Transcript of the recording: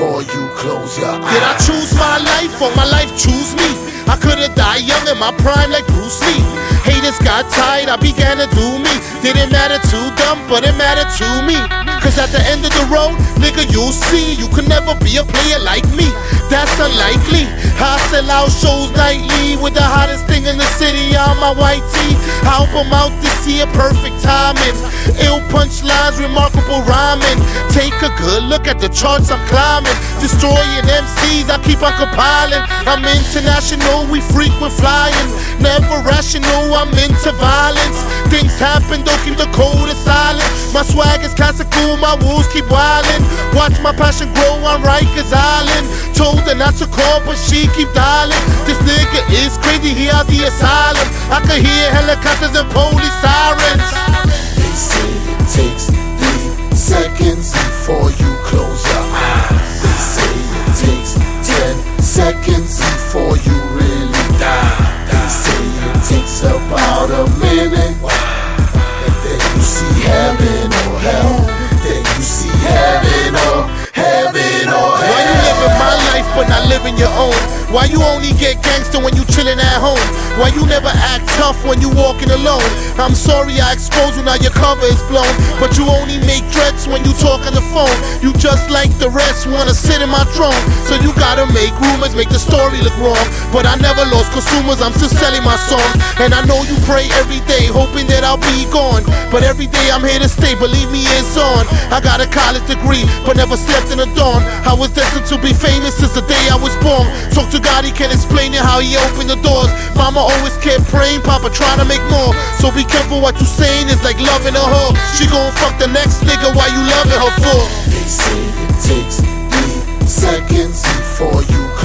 before you close your eyes. Did I choose my life or my life choose me? I could've died young in my prime like Bruce Lee. Haters got tired, I began to do me. Didn't matter to them, but it mattered to me. Cause at the end of the road, nigga, you'll see you can never be a player like me. That's unlikely. I sell out shows nightly with the hottest thing in the city on my white tee. 'em out this year, perfect timing. Ill punchlines, remarkable rhyming. Take a good look at the charts I'm climbing. Destroying MCs, I keep on compiling. I'm international, we frequent flying. Never rational, I'm into violence. Things happen, don't keep the code silent. My swag is classical, my wolves keep wildin'. Watch my passion grow on Rikers Island. Told her not to call, but she keep dialing. This nigga is crazy, he out the asylum. I could hear helicopters and police sirens. They say it takes three seconds before you Why you only get gangster when you chillin' at home? Why you never act tough when you walking alone? I'm sorry I exposed you, now your cover is blown. But you only make threats when you talk on the phone. You just like the rest, wanna sit in my throne. So you gotta make rumors, make the story look wrong. But I never lost consumers, I'm still selling my song. And I know you pray every day, hoping that I'll be gone. But every day I'm here to stay, believe me, it's on. I got a college degree, but never slept in the dawn. I was destined to be famous since the day I was born. Talk to God, he can't explain it how he opened the doors. Mama always kept praying, Papa trying to make more. So be careful what you saying, it's like loving a hoe. She gon' fuck the next nigga while you loving her for. They say it takes three seconds before you.